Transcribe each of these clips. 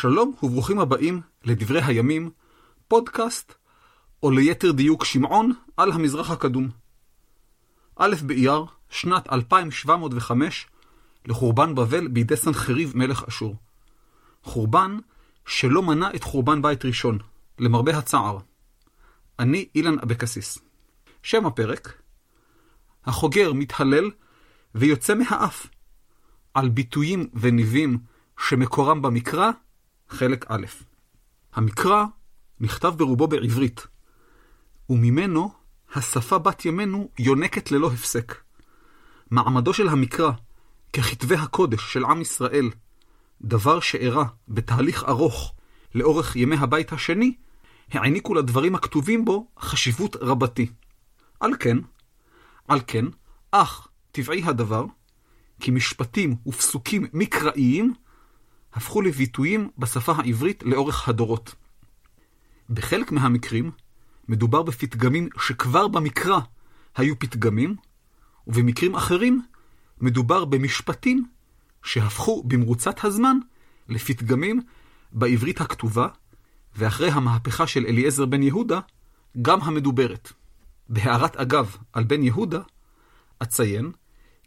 שלום וברוכים הבאים לדברי הימים, פודקאסט, או ליתר דיוק שמעון, על המזרח הקדום. א' באייר, שנת 2705, לחורבן בבל בידי סנחריב מלך אשור. חורבן שלא מנע את חורבן בית ראשון, למרבה הצער. אני אילן אבקסיס. שם הפרק, החוגר מתהלל ויוצא מהאף על ביטויים וניבים שמקורם במקרא, חלק א'. המקרא נכתב ברובו בעברית, וממנו השפה בת ימינו יונקת ללא הפסק. מעמדו של המקרא ככתבי הקודש של עם ישראל, דבר שאירע בתהליך ארוך לאורך ימי הבית השני, העניקו לדברים הכתובים בו חשיבות רבתי. על כן, על כן, אך טבעי הדבר, כי משפטים ופסוקים מקראיים הפכו לביטויים בשפה העברית לאורך הדורות. בחלק מהמקרים מדובר בפתגמים שכבר במקרא היו פתגמים, ובמקרים אחרים מדובר במשפטים שהפכו במרוצת הזמן לפתגמים בעברית הכתובה, ואחרי המהפכה של אליעזר בן יהודה, גם המדוברת. בהערת אגב על בן יהודה, אציין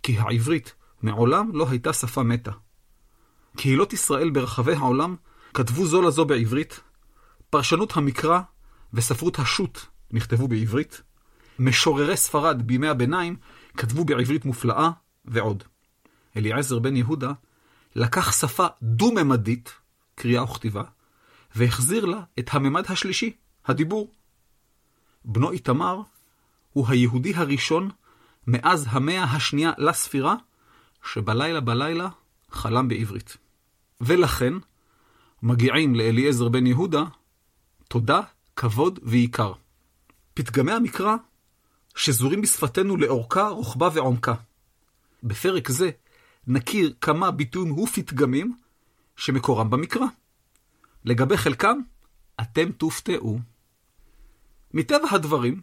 כי העברית מעולם לא הייתה שפה מתה. קהילות ישראל ברחבי העולם כתבו זו לזו בעברית, פרשנות המקרא וספרות השו"ת נכתבו בעברית, משוררי ספרד בימי הביניים כתבו בעברית מופלאה, ועוד. אליעזר בן יהודה לקח שפה דו-ממדית, קריאה וכתיבה, והחזיר לה את הממד השלישי, הדיבור. בנו איתמר הוא היהודי הראשון מאז המאה השנייה לספירה, שבלילה בלילה חלם בעברית. ולכן מגיעים לאליעזר בן יהודה תודה, כבוד ועיקר. פתגמי המקרא שזורים בשפתנו לאורכה, רוחבה ועומקה. בפרק זה נכיר כמה ביטויים ופתגמים שמקורם במקרא. לגבי חלקם, אתם תופתעו. מטבע הדברים,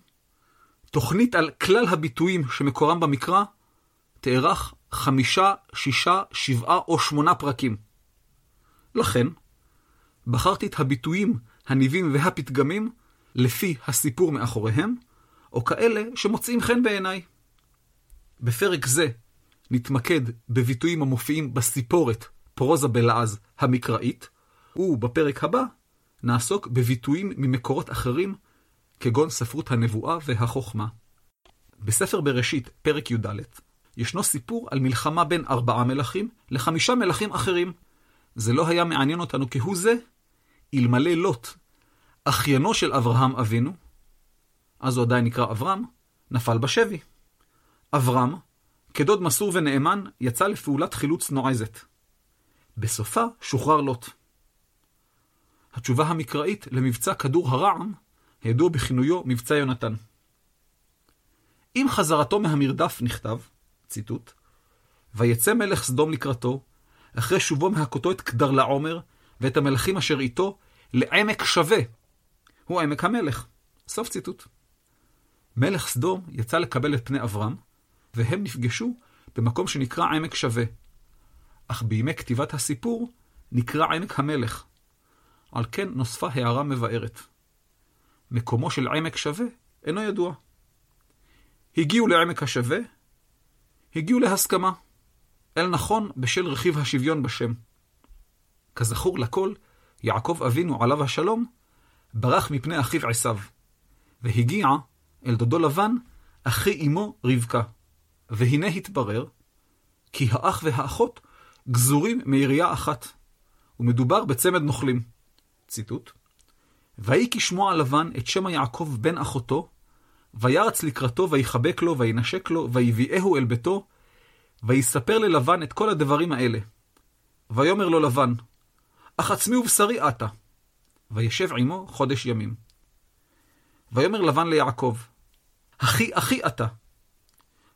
תוכנית על כלל הביטויים שמקורם במקרא תארך חמישה, שישה, שבעה או שמונה פרקים. לכן, בחרתי את הביטויים, הניבים והפתגמים לפי הסיפור מאחוריהם, או כאלה שמוצאים חן בעיניי. בפרק זה נתמקד בביטויים המופיעים בסיפורת פרוזה בלעז המקראית, ובפרק הבא נעסוק בביטויים ממקורות אחרים כגון ספרות הנבואה והחוכמה. בספר בראשית, פרק י"ד, ישנו סיפור על מלחמה בין ארבעה מלכים לחמישה מלכים אחרים. זה לא היה מעניין אותנו כהוא זה, אלמלא לוט, אחיינו של אברהם אבינו, אז הוא עדיין נקרא אברהם, נפל בשבי. אברהם, כדוד מסור ונאמן, יצא לפעולת חילוץ נועזת. בסופה שוחרר לוט. התשובה המקראית למבצע כדור הרעם הידוע בכינויו מבצע יונתן. עם חזרתו מהמרדף נכתב, ציטוט, ויצא מלך סדום לקראתו, אחרי שובו מהכותו את קדר לעומר, ואת המלכים אשר איתו, לעמק שווה. הוא עמק המלך. סוף ציטוט. מלך סדום יצא לקבל את פני אברהם, והם נפגשו במקום שנקרא עמק שווה. אך בימי כתיבת הסיפור נקרא עמק המלך. על כן נוספה הערה מבארת. מקומו של עמק שווה אינו ידוע. הגיעו לעמק השווה, הגיעו להסכמה, אל נכון בשל רכיב השוויון בשם. כזכור לכל, יעקב אבינו עליו השלום, ברח מפני אחיו עשיו, והגיע אל דודו לבן, אחי אמו רבקה. והנה התברר, כי האח והאחות גזורים מירייה אחת, ומדובר בצמד נוכלים. ציטוט: ויהי כשמוע לבן את שם יעקב בן אחותו, וירץ לקראתו, ויחבק לו, וינשק לו, ויביאהו אל ביתו, ויספר ללבן את כל הדברים האלה. ויאמר לו לבן, אך עצמי ובשרי עתה. וישב עמו חודש ימים. ויאמר לבן ליעקב, אחי אחי אתה,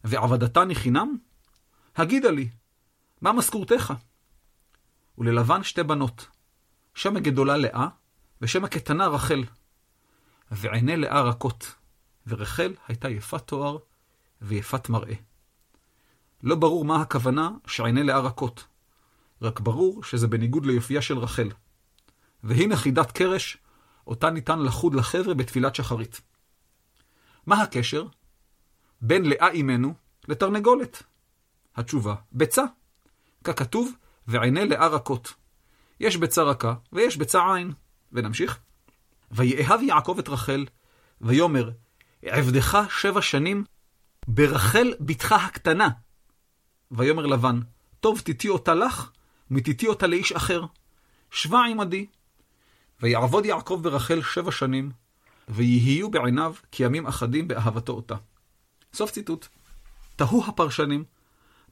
ועבדתני חינם? הגידה לי, מה משכורתך? וללבן שתי בנות, שם הגדולה לאה, ושם הקטנה רחל. ועיני לאה רכות, ורחל הייתה יפת תואר ויפת מראה. לא ברור מה הכוונה שעיני לאה רכות, רק ברור שזה בניגוד ליופייה של רחל. והנה חידת קרש, אותה ניתן לחוד לחבר'ה בתפילת שחרית. מה הקשר בין לאה אימנו לתרנגולת? התשובה, ביצה. ככתוב, ועיני לאה רכות. יש ביצה רכה ויש ביצה עין. ונמשיך. ויאהב יעקב את רחל, ויאמר, עבדך שבע שנים ברחל בתך הקטנה. ויאמר לבן, טוב תיתי אותה לך, מתיתי אותה לאיש אחר. שבה עמדי. ויעבוד יעקב ברחל שבע שנים, ויהיו בעיניו כימים אחדים באהבתו אותה. סוף ציטוט. תהו הפרשנים,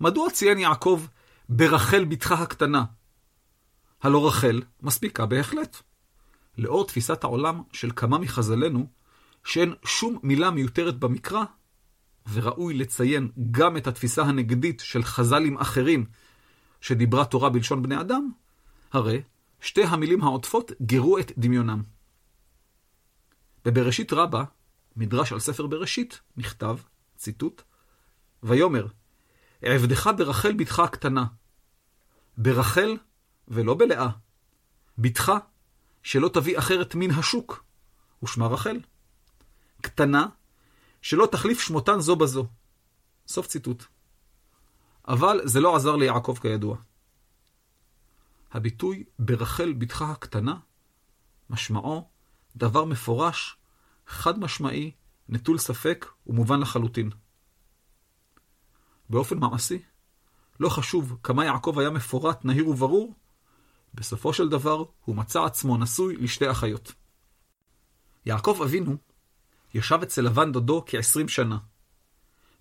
מדוע ציין יעקב ברחל בתך הקטנה? הלא רחל מספיקה בהחלט. לאור תפיסת העולם של כמה מחז"לינו, שאין שום מילה מיותרת במקרא, וראוי לציין גם את התפיסה הנגדית של חז"לים אחרים, שדיברה תורה בלשון בני אדם, הרי שתי המילים העוטפות גירו את דמיונם. בבראשית רבה, מדרש על ספר בראשית, נכתב, ציטוט, ויאמר, עבדך ברחל בתך הקטנה, ברחל ולא בלאה, בתך שלא תביא אחרת מן השוק, ושמה רחל. קטנה, שלא תחליף שמותן זו בזו. סוף ציטוט. אבל זה לא עזר ליעקב כידוע. הביטוי ברחל בתך הקטנה, משמעו דבר מפורש, חד משמעי, נטול ספק ומובן לחלוטין. באופן מעשי, לא חשוב כמה יעקב היה מפורט, נהיר וברור, בסופו של דבר הוא מצא עצמו נשוי לשתי אחיות. יעקב אבינו ישב אצל לבן דודו כעשרים שנה.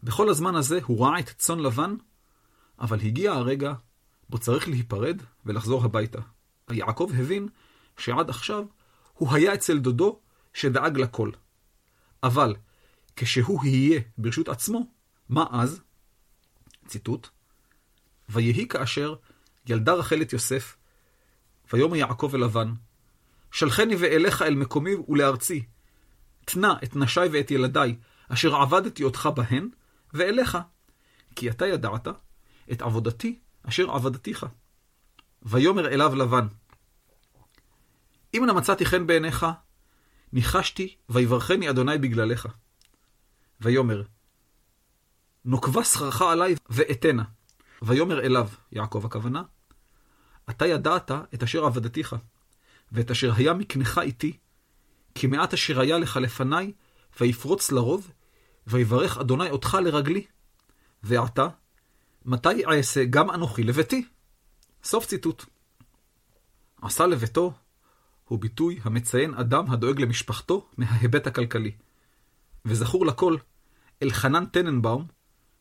בכל הזמן הזה הוא ראה את צאן לבן, אבל הגיע הרגע בו צריך להיפרד ולחזור הביתה. ויעקב הבין שעד עכשיו הוא היה אצל דודו שדאג לכל. אבל כשהוא יהיה ברשות עצמו, מה אז? ציטוט: ויהי כאשר ילדה רחל את יוסף, ויאמר יעקב אל לבן, שלחני ואליך אל מקומי ולארצי. תנה את נשי ואת ילדי, אשר עבדתי אותך בהן, ואליך. כי אתה ידעת את עבודתי אשר עבדתיך. ויאמר אליו לבן, אם נא מצאתי חן בעיניך, ניחשתי ויברכני אדוני בגללך. ויאמר, נוקבה שכרך עלי ואתנה. ויאמר אליו, יעקב הכוונה, אתה ידעת את אשר עבדתיך, ואת אשר היה מקנך איתי, כי מעט אשר היה לך לפניי, ויפרוץ לרוב, ויברך אדוני אותך לרגלי. ועתה, מתי אעשה גם אנוכי לביתי? סוף ציטוט. עשה לביתו הוא ביטוי המציין אדם הדואג למשפחתו מההיבט הכלכלי. וזכור לכל, אלחנן טננבאום,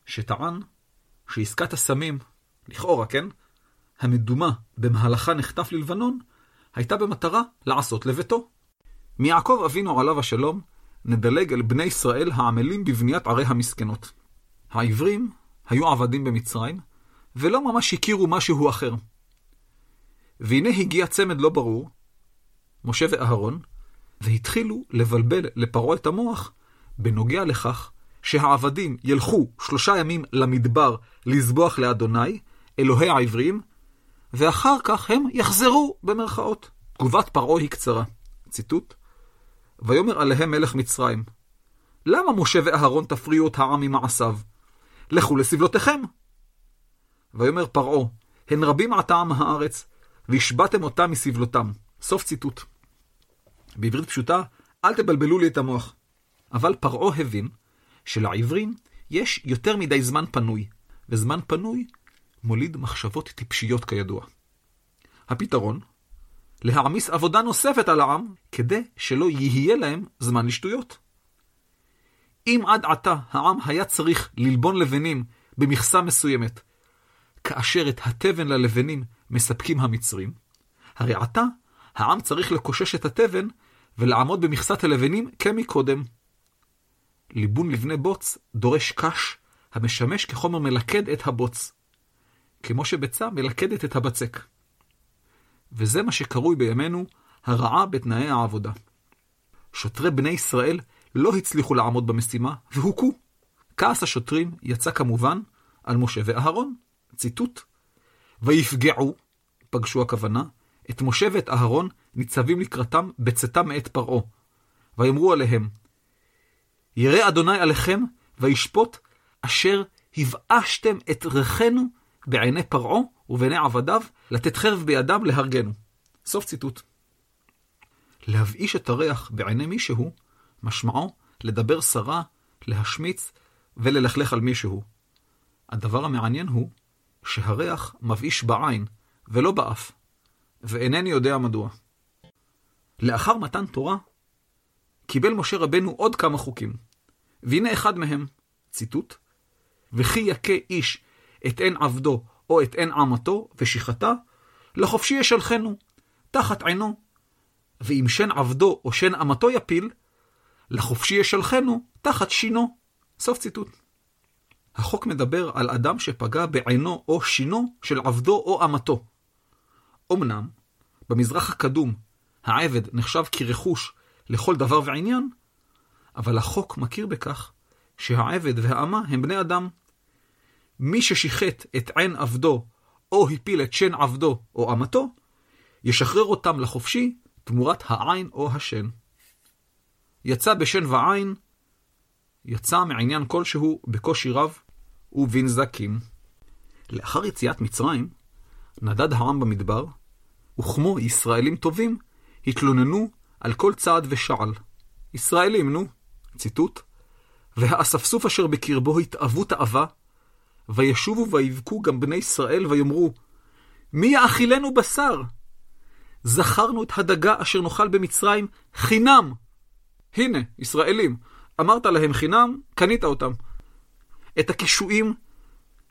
שטען שעסקת הסמים, לכאורה, כן? המדומה במהלכה נחטף ללבנון, הייתה במטרה לעשות לביתו. מיעקב אבינו עליו השלום, נדלג אל בני ישראל העמלים בבניית ערי המסכנות. העברים היו עבדים במצרים, ולא ממש הכירו משהו אחר. והנה הגיע צמד לא ברור, משה ואהרון, והתחילו לבלבל לפרעה את המוח בנוגע לכך שהעבדים ילכו שלושה ימים למדבר לזבוח לאדוני, אלוהי העברים, ואחר כך הם יחזרו במרכאות. תגובת פרעה היא קצרה. ציטוט: ויאמר עליהם מלך מצרים, למה משה ואהרון תפריעו את העם ממעשיו? לכו לסבלותיכם. ויאמר פרעה, הן רבים עתה עם הארץ, והשבתם אותם מסבלותם. סוף ציטוט. בעברית פשוטה, אל תבלבלו לי את המוח. אבל פרעה הבין שלעברים יש יותר מדי זמן פנוי, וזמן פנוי מוליד מחשבות טיפשיות כידוע. הפתרון, להעמיס עבודה נוספת על העם, כדי שלא יהיה להם זמן לשטויות. אם עד עתה העם היה צריך ללבון לבנים במכסה מסוימת, כאשר את התבן ללבנים מספקים המצרים, הרי עתה העם צריך לקושש את התבן ולעמוד במכסת הלבנים כמקודם. ליבון לבני בוץ דורש קש המשמש כחומר מלכד את הבוץ, כמו שביצה מלכדת את הבצק. וזה מה שקרוי בימינו הרעה בתנאי העבודה. שוטרי בני ישראל לא הצליחו לעמוד במשימה והוכו. כעס השוטרים יצא כמובן על משה ואהרון. ציטוט: ויפגעו, פגשו הכוונה, את משה ואת אהרון ניצבים לקראתם בצאתם מאת פרעה. ויאמרו עליהם, ירא אדוני עליכם, וישפוט אשר הבאשתם את ריחנו בעיני פרעה ובעיני עבדיו, לתת חרב בידם להרגנו. סוף ציטוט. להבאיש את הריח בעיני מישהו, משמעו לדבר סרה, להשמיץ וללכלך על מישהו. הדבר המעניין הוא שהריח מבאיש בעין ולא באף, ואינני יודע מדוע. לאחר מתן תורה, קיבל משה רבנו עוד כמה חוקים, והנה אחד מהם, ציטוט, וכי יכה איש את עין עבדו או את עין עמתו ושחטה, לחופשי ישלחנו, תחת עינו. ואם שן עבדו או שן אמתו יפיל, לחופשי ישלחנו, תחת שינו. סוף ציטוט. החוק מדבר על אדם שפגע בעינו או שינו של עבדו או אמתו. אמנם, במזרח הקדום, העבד נחשב כרכוש לכל דבר ועניין, אבל החוק מכיר בכך שהעבד והאמה הם בני אדם. מי ששיחט את עין עבדו, או הפיל את שן עבדו או אמתו, ישחרר אותם לחופשי תמורת העין או השן. יצא בשן ועין, יצא מעניין כלשהו בקושי רב ובנזקים. לאחר יציאת מצרים, נדד העם במדבר, וכמו ישראלים טובים, התלוננו על כל צעד ושעל. ישראלים, נו, ציטוט, והאספסוף אשר בקרבו התאוו תאווה, וישובו ויבכו גם בני ישראל ויאמרו, מי יאכילנו בשר? זכרנו את הדגה אשר נאכל במצרים חינם. הנה, ישראלים, אמרת להם חינם, קנית אותם. את הקישואים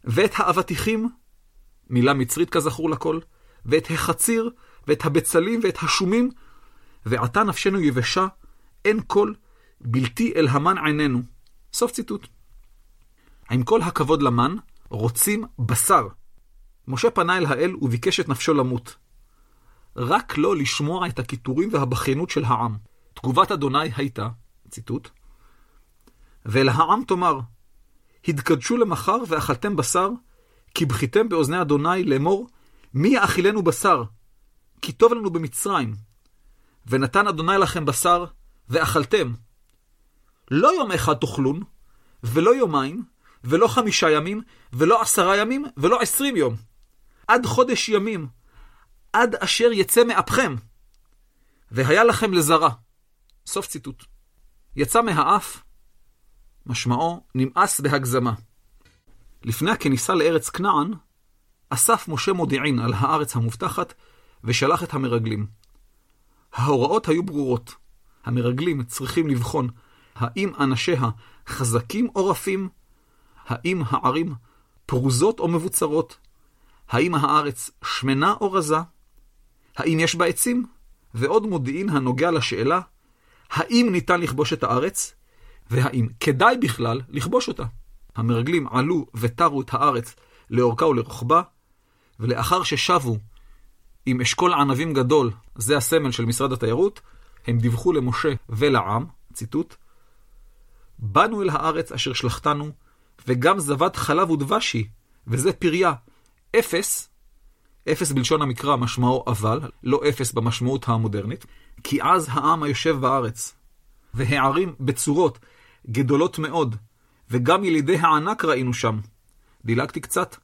ואת האבטיחים, מילה מצרית כזכור לכל, ואת החציר, ואת הבצלים, ואת השומים, ועתה נפשנו יבשה, אין כל, בלתי אל המן עינינו. סוף ציטוט. עם כל הכבוד למן, רוצים בשר. משה פנה אל האל וביקש את נפשו למות. רק לא לשמוע את הקיטורים והבכיינות של העם. תגובת אדוני הייתה, ציטוט, ואל העם תאמר, התקדשו למחר ואכלתם בשר, כי בכיתם באוזני אדוני לאמור, מי יאכילנו בשר? כי טוב לנו במצרים. ונתן אדוני לכם בשר, ואכלתם. לא יום אחד תאכלון, ולא יומיים, ולא חמישה ימים, ולא עשרה ימים, ולא עשרים יום. עד חודש ימים, עד אשר יצא מאפכם. והיה לכם לזרה. סוף ציטוט. יצא מהאף, משמעו נמאס בהגזמה. לפני הכניסה לארץ כנען, אסף משה מודיעין על הארץ המובטחת, ושלח את המרגלים. ההוראות היו ברורות. המרגלים צריכים לבחון האם אנשיה חזקים או רפים, האם הערים פרוזות או מבוצרות, האם הארץ שמנה או רזה, האם יש בה עצים, ועוד מודיעין הנוגע לשאלה, האם ניתן לכבוש את הארץ, והאם כדאי בכלל לכבוש אותה. המרגלים עלו ותרו את הארץ לאורכה ולרוחבה, ולאחר ששבו עם אשכול ענבים גדול, זה הסמל של משרד התיירות, הם דיווחו למשה ולעם, ציטוט, באנו אל הארץ אשר שלחתנו, וגם זבת חלב ודבש היא, וזה פריה. אפס, אפס בלשון המקרא משמעו אבל, לא אפס במשמעות המודרנית, כי אז העם היושב בארץ, והערים בצורות גדולות מאוד, וגם ילידי הענק ראינו שם. דילגתי קצת.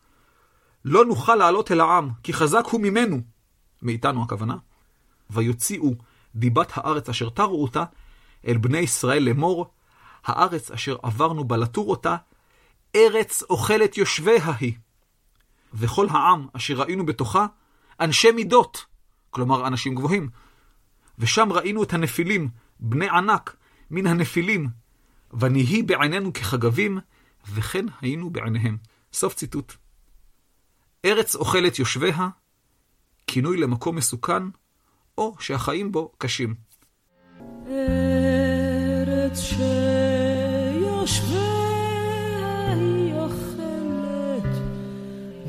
לא נוכל לעלות אל העם, כי חזק הוא ממנו, מאיתנו הכוונה. ויוציאו דיבת הארץ אשר תרו אותה, אל בני ישראל לאמור, הארץ אשר עברנו בה לתור אותה, ארץ אוכלת יושביה היא. וכל העם אשר ראינו בתוכה, אנשי מידות, כלומר אנשים גבוהים. ושם ראינו את הנפילים, בני ענק, מן הנפילים, ונהי בעינינו כחגבים, וכן היינו בעיניהם. סוף ציטוט. ארץ אוכלת יושביה, כינוי למקום מסוכן, או שהחיים בו קשים. ארץ שיושביה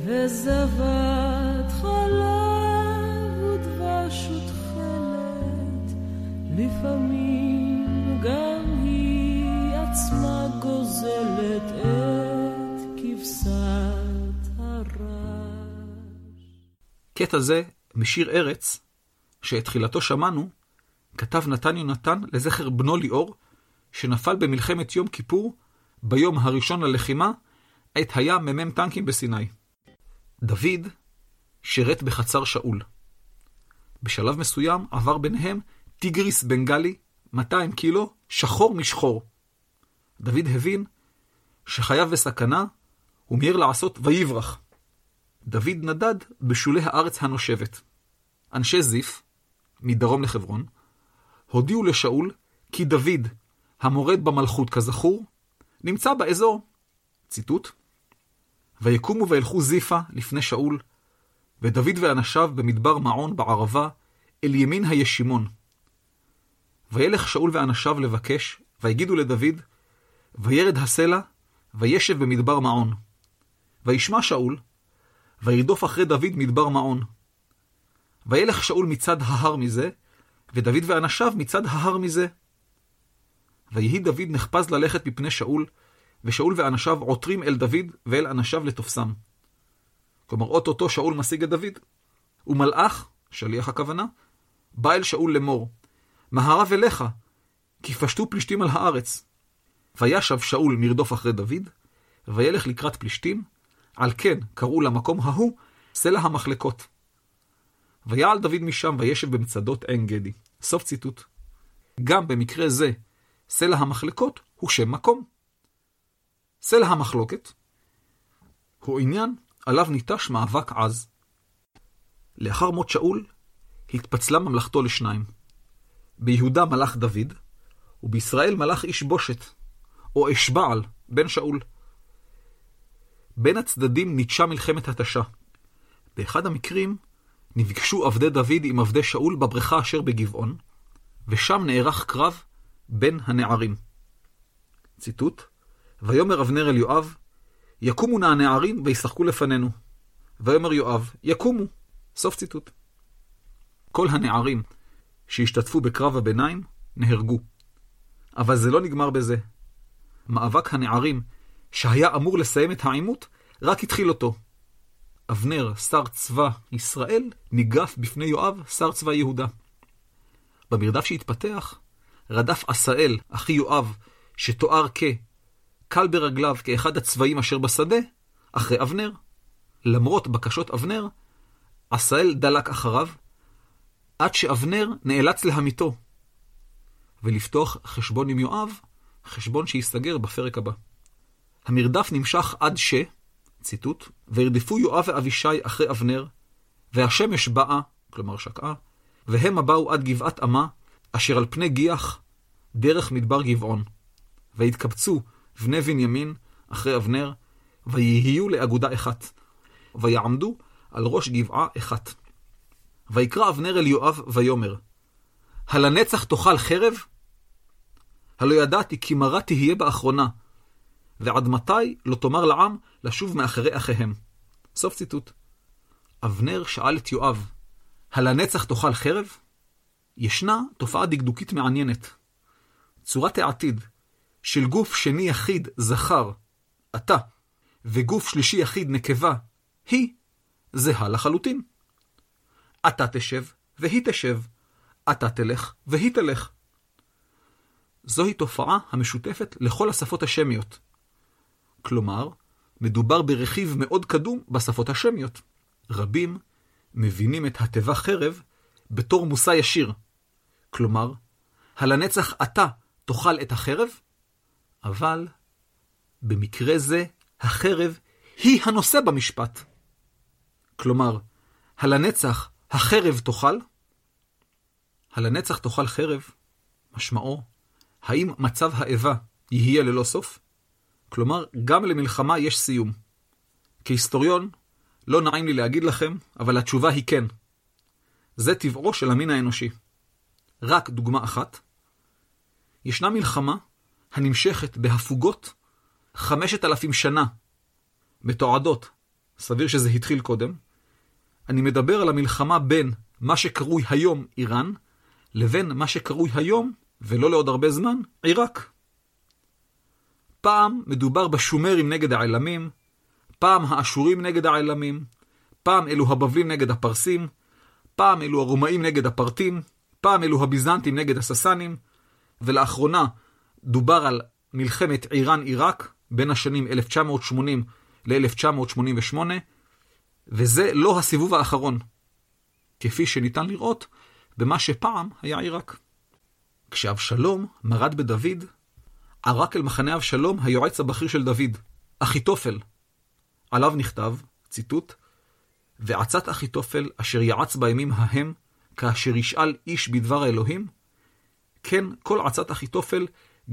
וזבת חלב ודבש ותכלת, לפעמים גם היא עצמה גוזלת את כבשת הרש. קטע זה משיר ארץ, שאת תחילתו שמענו, כתב נתן יונתן לזכר בנו ליאור, שנפל במלחמת יום כיפור, ביום הראשון ללחימה, עת היה מ"מ טנקים בסיני. דוד שירת בחצר שאול. בשלב מסוים עבר ביניהם טיגריס בנגלי, 200 קילו, שחור משחור. דוד הבין שחייו בסכנה, הוא מיהר לעשות ויברח. דוד נדד בשולי הארץ הנושבת. אנשי זיף, מדרום לחברון, הודיעו לשאול כי דוד, המורד במלכות כזכור, נמצא באזור. ציטוט: ויקומו וילכו זיפה לפני שאול, ודוד ואנשיו במדבר מעון בערבה, אל ימין הישימון. וילך שאול ואנשיו לבקש, ויגידו לדוד, וירד הסלע, וישב במדבר מעון. וישמע שאול, וירדוף אחרי דוד מדבר מעון. וילך שאול מצד ההר מזה, ודוד ואנשיו מצד ההר מזה. ויהי דוד נחפז ללכת מפני שאול, ושאול ואנשיו עותרים אל דוד ואל אנשיו לתופסם. כלומר, אוטוטו שאול משיג את דוד. ומלאך, שליח הכוונה, בא אל שאול לאמור, מהרב אליך, כי פשטו פלישתים על הארץ. וישב שאול מרדוף אחרי דוד, וילך לקראת פלישתים, על כן קראו למקום ההוא סלע המחלקות. ויעל דוד משם וישב במצדות עין גדי. סוף ציטוט. גם במקרה זה, סלע המחלקות הוא שם מקום. סלע המחלוקת הוא עניין עליו ניטש מאבק עז. לאחר מות שאול, התפצלה ממלכתו לשניים. ביהודה מלך דוד, ובישראל מלך איש בושת, או אשבעל, בן שאול. בין הצדדים ניטשה מלחמת התשה. באחד המקרים נפגשו עבדי דוד עם עבדי שאול בבריכה אשר בגבעון, ושם נערך קרב בין הנערים. ציטוט: ויאמר אבנר אל יואב, יקומו נא הנערים וישחקו לפנינו. ויאמר יואב, יקומו. סוף ציטוט. כל הנערים שהשתתפו בקרב הביניים נהרגו. אבל זה לא נגמר בזה. מאבק הנערים, שהיה אמור לסיים את העימות, רק התחיל אותו. אבנר, שר צבא ישראל, ניגף בפני יואב, שר צבא יהודה. במרדף שהתפתח, רדף עשאל, אחי יואב, שתואר כ... קל ברגליו כאחד הצבאים אשר בשדה, אחרי אבנר. למרות בקשות אבנר, עשאל דלק אחריו, עד שאבנר נאלץ להמיתו, ולפתוח חשבון עם יואב, חשבון שיסתגר בפרק הבא. המרדף נמשך עד ש... ציטוט, וירדפו יואב ואבישי אחרי אבנר, והשמש באה, כלומר שקעה, והם באו עד גבעת אמה, אשר על פני גיח, דרך מדבר גבעון. והתקבצו בני בנימין אחרי אבנר, ויהיו לאגודה אחת, ויעמדו על ראש גבעה אחת. ויקרא אבנר אל יואב ויאמר, הלנצח תאכל חרב? הלא ידעתי כי מרה תהיה באחרונה, ועד מתי לא תאמר לעם לשוב מאחרי אחיהם. סוף ציטוט. אבנר שאל את יואב, הלנצח תאכל חרב? ישנה תופעה דקדוקית מעניינת. צורת העתיד של גוף שני יחיד זכר, אתה, וגוף שלישי יחיד נקבה, היא, זהה לחלוטין. אתה תשב, והיא תשב. אתה תלך, והיא תלך. זוהי תופעה המשותפת לכל השפות השמיות. כלומר, מדובר ברכיב מאוד קדום בשפות השמיות. רבים מבינים את התיבה חרב בתור מושא ישיר. כלומר, הלנצח אתה תאכל את החרב, אבל במקרה זה החרב היא הנושא במשפט. כלומר, הלנצח החרב תאכל? הלנצח תאכל חרב, משמעו, האם מצב האיבה יהיה ללא סוף? כלומר, גם למלחמה יש סיום. כהיסטוריון, לא נעים לי להגיד לכם, אבל התשובה היא כן. זה טבעו של המין האנושי. רק דוגמה אחת, ישנה מלחמה הנמשכת בהפוגות חמשת אלפים שנה, מתועדות, סביר שזה התחיל קודם. אני מדבר על המלחמה בין מה שקרוי היום איראן, לבין מה שקרוי היום, ולא לעוד הרבה זמן, עיראק. פעם מדובר בשומרים נגד העלמים, פעם האשורים נגד העלמים, פעם אלו הבבלים נגד הפרסים, פעם אלו הרומאים נגד הפרטים, פעם אלו הביזנטים נגד הססנים, ולאחרונה דובר על מלחמת איראן-עיראק בין השנים 1980 ל-1988, וזה לא הסיבוב האחרון, כפי שניתן לראות במה שפעם היה עיראק. כשאבשלום מרד בדוד, ערק אל מחנה אבשלום היועץ הבכיר של דוד, אחיתופל. עליו נכתב, ציטוט, ועצת אחיתופל אשר יעץ בימים ההם, כאשר ישאל איש בדבר האלוהים, כן כל עצת אחיתופל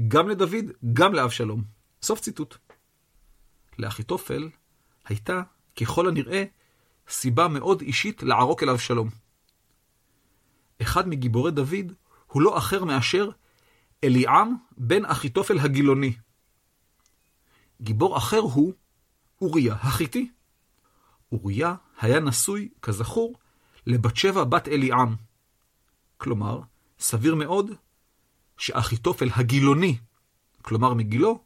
גם לדוד, גם לאבשלום. סוף ציטוט. לאחיתופל הייתה, ככל הנראה, סיבה מאוד אישית לערוק אל אבשלום. אחד מגיבורי דוד הוא לא אחר מאשר אליעם בן אחיתופל הגילוני. גיבור אחר הוא אוריה החיתי. אוריה היה נשוי, כזכור, לבת שבע בת אליעם. כלומר, סביר מאוד שאחיתופל הגילוני, כלומר מגילו,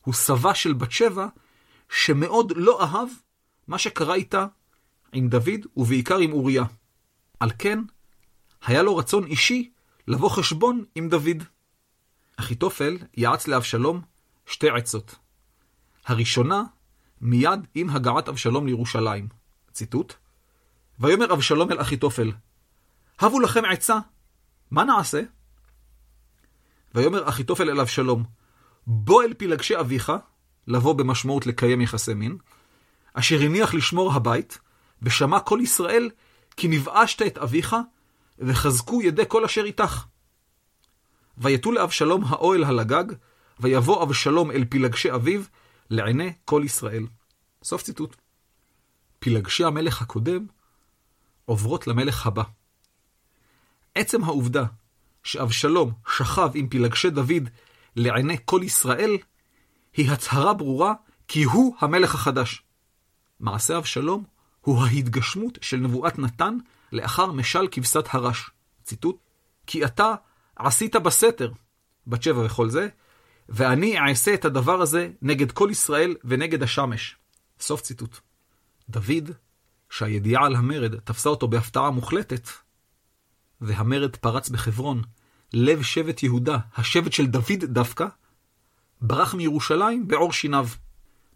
הוא סבה של בת שבע שמאוד לא אהב מה שקרה איתה עם דוד ובעיקר עם אוריה. על כן, היה לו רצון אישי לבוא חשבון עם דוד. אחיתופל יעץ לאבשלום שתי עצות. הראשונה, מיד עם הגעת אבשלום לירושלים. ציטוט: ויאמר אבשלום אל אחיתופל, הבו לכם עצה, מה נעשה? ויאמר אחיתופל אל אבשלום, בוא אל פילגשי אביך, לבוא במשמעות לקיים יחסי מין, אשר הניח לשמור הבית, ושמע כל ישראל, כי נבאשת את אביך, וחזקו ידי כל אשר איתך. ויתו לאבשלום האוהל על הגג, ויבוא אבשלום אל פילגשי אביו, לעיני כל ישראל. סוף ציטוט. פילגשי המלך הקודם עוברות למלך הבא. עצם העובדה שאבשלום שכב עם פילגשי דוד לעיני כל ישראל, היא הצהרה ברורה כי הוא המלך החדש. מעשה אבשלום הוא ההתגשמות של נבואת נתן לאחר משל כבשת הרש. ציטוט: כי אתה עשית בסתר, בת שבע וכל זה, ואני אעשה את הדבר הזה נגד כל ישראל ונגד השמש. סוף ציטוט. דוד, שהידיעה על המרד תפסה אותו בהפתעה מוחלטת, והמרד פרץ בחברון, לב שבט יהודה, השבט של דוד דווקא, ברח מירושלים בעור שיניו.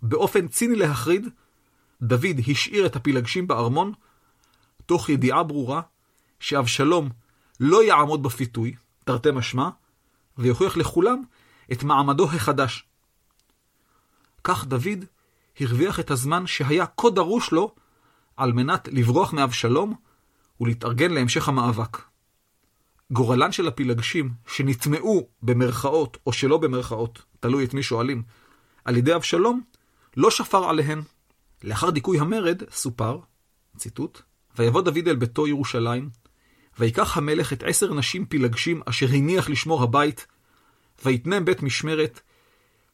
באופן ציני להחריד, דוד השאיר את הפילגשים בארמון, תוך ידיעה ברורה שאבשלום לא יעמוד בפיתוי, תרתי משמע, ויוכיח לכולם את מעמדו החדש. כך דוד הרוויח את הזמן שהיה כה דרוש לו על מנת לברוח מאבשלום ולהתארגן להמשך המאבק. גורלן של הפילגשים שנטמעו במרכאות או שלא במרכאות, תלוי את מי שואלים, על ידי אבשלום, לא שפר עליהן. לאחר דיכוי המרד, סופר, ציטוט, ויבוא דוד אל ביתו ירושלים, ויקח המלך את עשר נשים פילגשים אשר הניח לשמור הבית, ויתנם בית משמרת,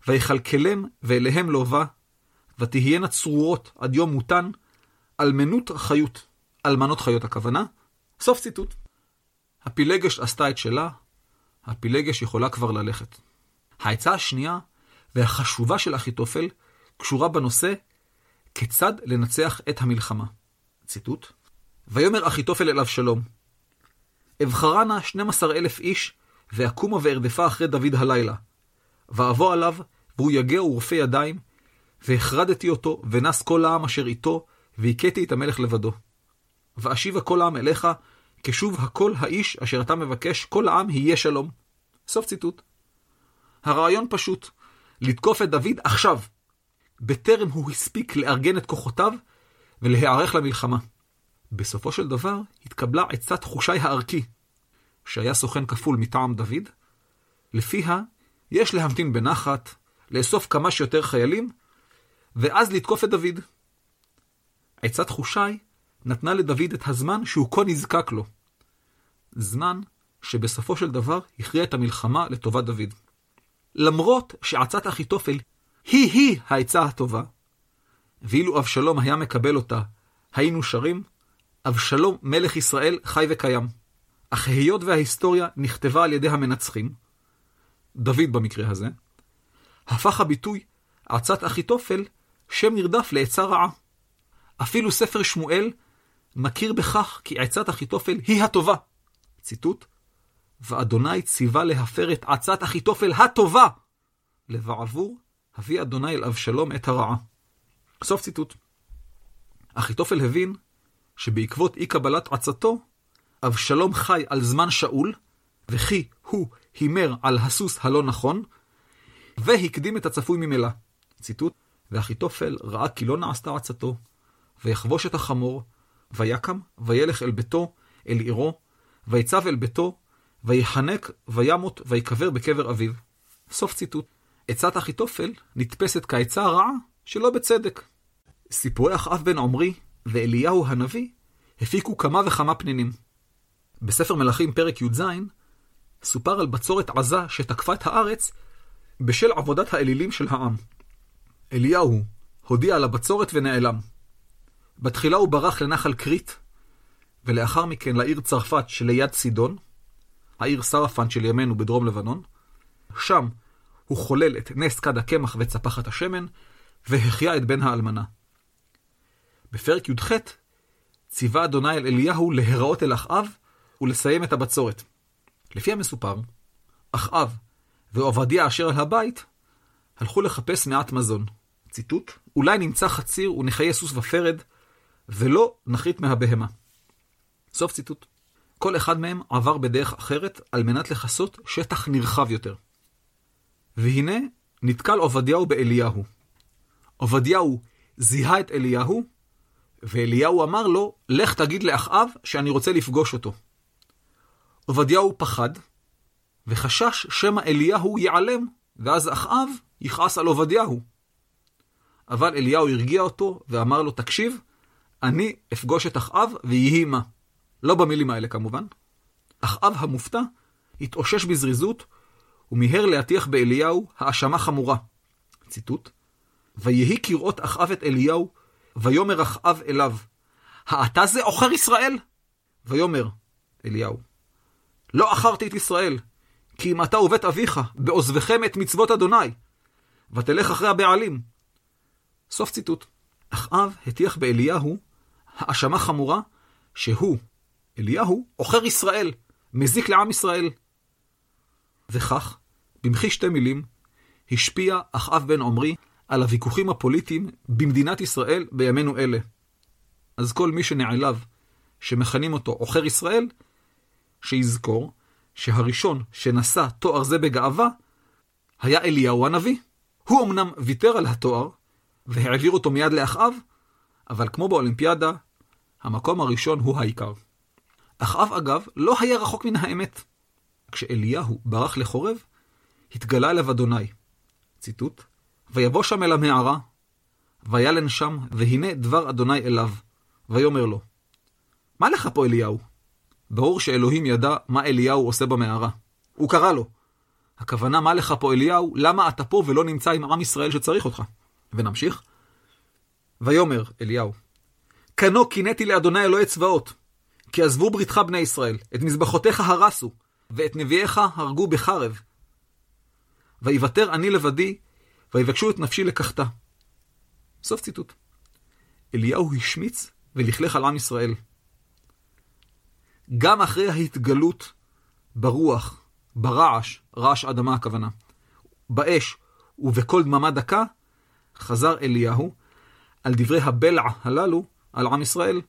ויכלכלם ואליהם לובה, ותהיינה צרורות עד יום מותן, אלמנות חיות, אלמנות חיות הכוונה, סוף ציטוט. הפילגש עשתה את שלה, הפילגש יכולה כבר ללכת. העצה השנייה והחשובה של אחיתופל קשורה בנושא כיצד לנצח את המלחמה. ציטוט: ויאמר אחיתופל אל אבשלום, אבחרה נא 12 אלף איש, ואקומה וארדפה אחרי דוד הלילה. ואבוא עליו, והוא יגע ורפה ידיים, והחרדתי אותו, ונס כל העם אשר איתו, והכיתי את המלך לבדו. ואשיבה כל העם אליך, כשוב הכל האיש אשר אתה מבקש, כל העם יהיה שלום. סוף ציטוט. הרעיון פשוט, לתקוף את דוד עכשיו, בטרם הוא הספיק לארגן את כוחותיו ולהיערך למלחמה. בסופו של דבר התקבלה עצת חושי הערכי, שהיה סוכן כפול מטעם דוד, לפיה יש להמתין בנחת, לאסוף כמה שיותר חיילים, ואז לתקוף את דוד. עצת חושי נתנה לדוד את הזמן שהוא כה נזקק לו. זמן שבסופו של דבר הכריע את המלחמה לטובת דוד. למרות שעצת אחיתופל היא-היא העצה הטובה, ואילו אבשלום היה מקבל אותה, היינו שרים, אבשלום מלך ישראל חי וקיים. אך היות וההיסטוריה נכתבה על ידי המנצחים, דוד במקרה הזה, הפך הביטוי עצת אחיתופל שם נרדף לעצה רעה. אפילו ספר שמואל מכיר בכך כי עצת אחיתופל היא הטובה. ציטוט: ואדוני ציווה להפר את עצת אחיתופל הטובה, לבעבור הביא אדוני אל אבשלום את הרעה. סוף ציטוט. אחיתופל הבין שבעקבות אי קבלת עצתו, אבשלום חי על זמן שאול, וכי הוא הימר על הסוס הלא נכון, והקדים את הצפוי ממילא. ציטוט: ואחיתופל ראה כי לא נעשתה עצתו, ויחבוש את החמור, ויקם, וילך אל ביתו, אל עירו, ויצב אל ביתו, ויחנק, וימות, ויקבר בקבר אביו. סוף ציטוט. עצת אחיתופל נתפסת כעצה הרעה שלא בצדק. סיפורי אחאב בן עמרי ואליהו הנביא הפיקו כמה וכמה פנינים. בספר מלכים פרק י"ז סופר על בצורת עזה שתקפה את הארץ בשל עבודת האלילים של העם. אליהו הודיע על הבצורת ונעלם. בתחילה הוא ברח לנחל כרית, ולאחר מכן לעיר צרפת שליד סידון, העיר סרפן של ימינו בדרום לבנון. שם הוא חולל את נס כד הקמח וצפחת השמן, והחיה את בן האלמנה. בפרק י"ח ציווה אדוני אל אליהו להיראות אל אחאב ולסיים את הבצורת. לפי המסופר, אחאב ועובדיה אשר על הבית הלכו לחפש מעט מזון. ציטוט: אולי נמצא חציר ונחיה סוס ופרד, ולא נחית מהבהמה. סוף ציטוט. כל אחד מהם עבר בדרך אחרת על מנת לכסות שטח נרחב יותר. והנה נתקל עובדיהו באליהו. עובדיהו זיהה את אליהו, ואליהו אמר לו, לך תגיד לאחאב שאני רוצה לפגוש אותו. עובדיהו פחד, וחשש שמא אליהו ייעלם, ואז אחאב יכעס על עובדיהו. אבל אליהו הרגיע אותו ואמר לו, תקשיב, אני אפגוש את אחאב ויהי מה. לא במילים האלה כמובן. אחאב המופתע התאושש בזריזות ומיהר להטיח באליהו האשמה חמורה. ציטוט: ויהי כראות אחאב את אליהו, ויאמר אחאב אליו, האתה זה עוכר ישראל? ויאמר אליהו, לא עכרתי את ישראל, כי אם אתה ובית אביך, בעוזבכם את מצוות אדוני, ותלך אחרי הבעלים. סוף ציטוט. אחאב הטיח באליהו האשמה חמורה שהוא, אליהו, עוכר ישראל, מזיק לעם ישראל. וכך, במחי שתי מילים, השפיע אחאב בן עמרי על הוויכוחים הפוליטיים במדינת ישראל בימינו אלה. אז כל מי שנעליו, שמכנים אותו עוכר ישראל, שיזכור שהראשון שנשא תואר זה בגאווה, היה אליהו הנביא. הוא אמנם ויתר על התואר, והעביר אותו מיד לאחאב, אבל כמו באולימפיאדה, המקום הראשון הוא העיקר. אחאב אגב לא היה רחוק מן האמת. כשאליהו ברח לחורב, התגלה אליו אדוני. ציטוט: ויבוא שם אל המערה, וילן שם, והנה דבר אדוני אליו, ויאמר לו, מה לך פה אליהו? ברור שאלוהים ידע מה אליהו עושה במערה. הוא קרא לו. הכוונה, מה לך פה אליהו? למה אתה פה ולא נמצא עם עם ישראל שצריך אותך? ונמשיך. ויאמר אליהו, כנו קינאתי לאדוני אלוהי צבאות, כי עזבו בריתך בני ישראל, את מזבחותיך הרסו, ואת נביאיך הרגו בחרב. ויוותר אני לבדי, ויבקשו את נפשי לקחתה. סוף ציטוט. אליהו השמיץ ולכלך על עם ישראל. גם אחרי ההתגלות ברוח, ברעש, רעש אדמה הכוונה, באש ובקול דממה דקה, חזר אליהו על דברי הבלע הללו על עם ישראל.